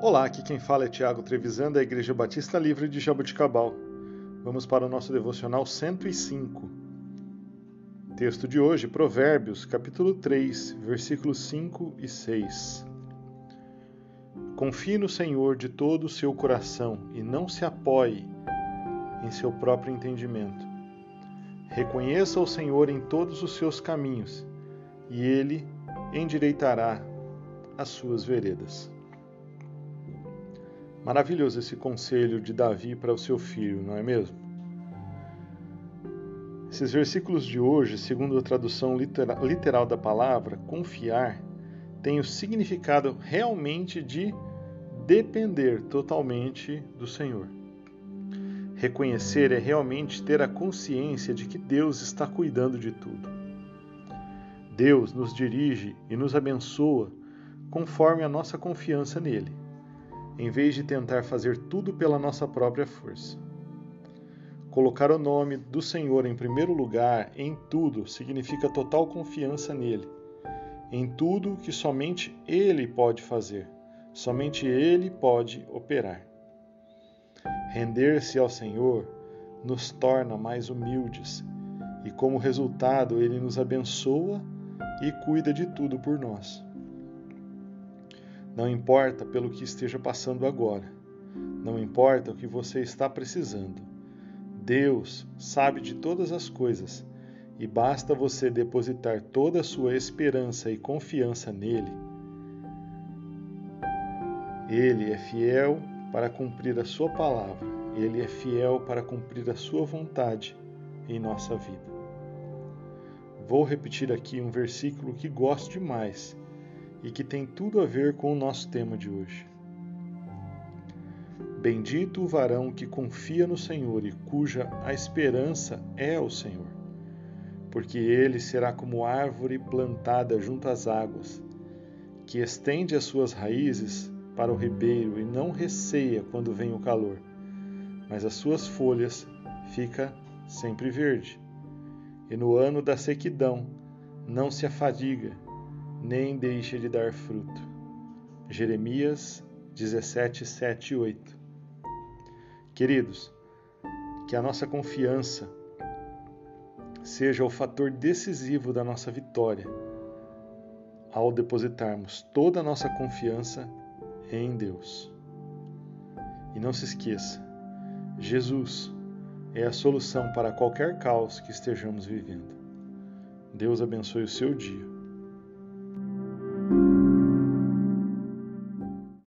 Olá, aqui quem fala é Tiago Trevisan da Igreja Batista Livre de Jaboticabal. Vamos para o nosso devocional 105. Texto de hoje, Provérbios, capítulo 3, versículos 5 e 6. Confie no Senhor de todo o seu coração e não se apoie em seu próprio entendimento. Reconheça o Senhor em todos os seus caminhos e ele endireitará as suas veredas. Maravilhoso esse conselho de Davi para o seu filho, não é mesmo? Esses versículos de hoje, segundo a tradução literal da palavra, confiar, tem o significado realmente de depender totalmente do Senhor. Reconhecer é realmente ter a consciência de que Deus está cuidando de tudo. Deus nos dirige e nos abençoa conforme a nossa confiança nele, em vez de tentar fazer tudo pela nossa própria força. Colocar o nome do Senhor em primeiro lugar em tudo significa total confiança nele, em tudo que somente ele pode fazer, somente ele pode operar. Render-se ao Senhor nos torna mais humildes e, como resultado, ele nos abençoa e cuida de tudo por nós. Não importa pelo que esteja passando agora. Não importa o que você está precisando. Deus sabe de todas as coisas e basta você depositar toda a sua esperança e confiança nele. Ele é fiel para cumprir a sua palavra, ele é fiel para cumprir a sua vontade em nossa vida. Vou repetir aqui um versículo que gosto demais e que tem tudo a ver com o nosso tema de hoje. Bendito o varão que confia no Senhor e cuja a esperança é o Senhor, porque ele será como árvore plantada junto às águas, que estende as suas raízes para o ribeiro e não receia quando vem o calor, mas as suas folhas fica sempre verde. E no ano da sequidão não se afadiga nem deixe de dar fruto. Jeremias 17, 7 e 8. Queridos, que a nossa confiança seja o fator decisivo da nossa vitória ao depositarmos toda a nossa confiança em Deus. E não se esqueça, Jesus é a solução para qualquer caos que estejamos vivendo. Deus abençoe o seu dia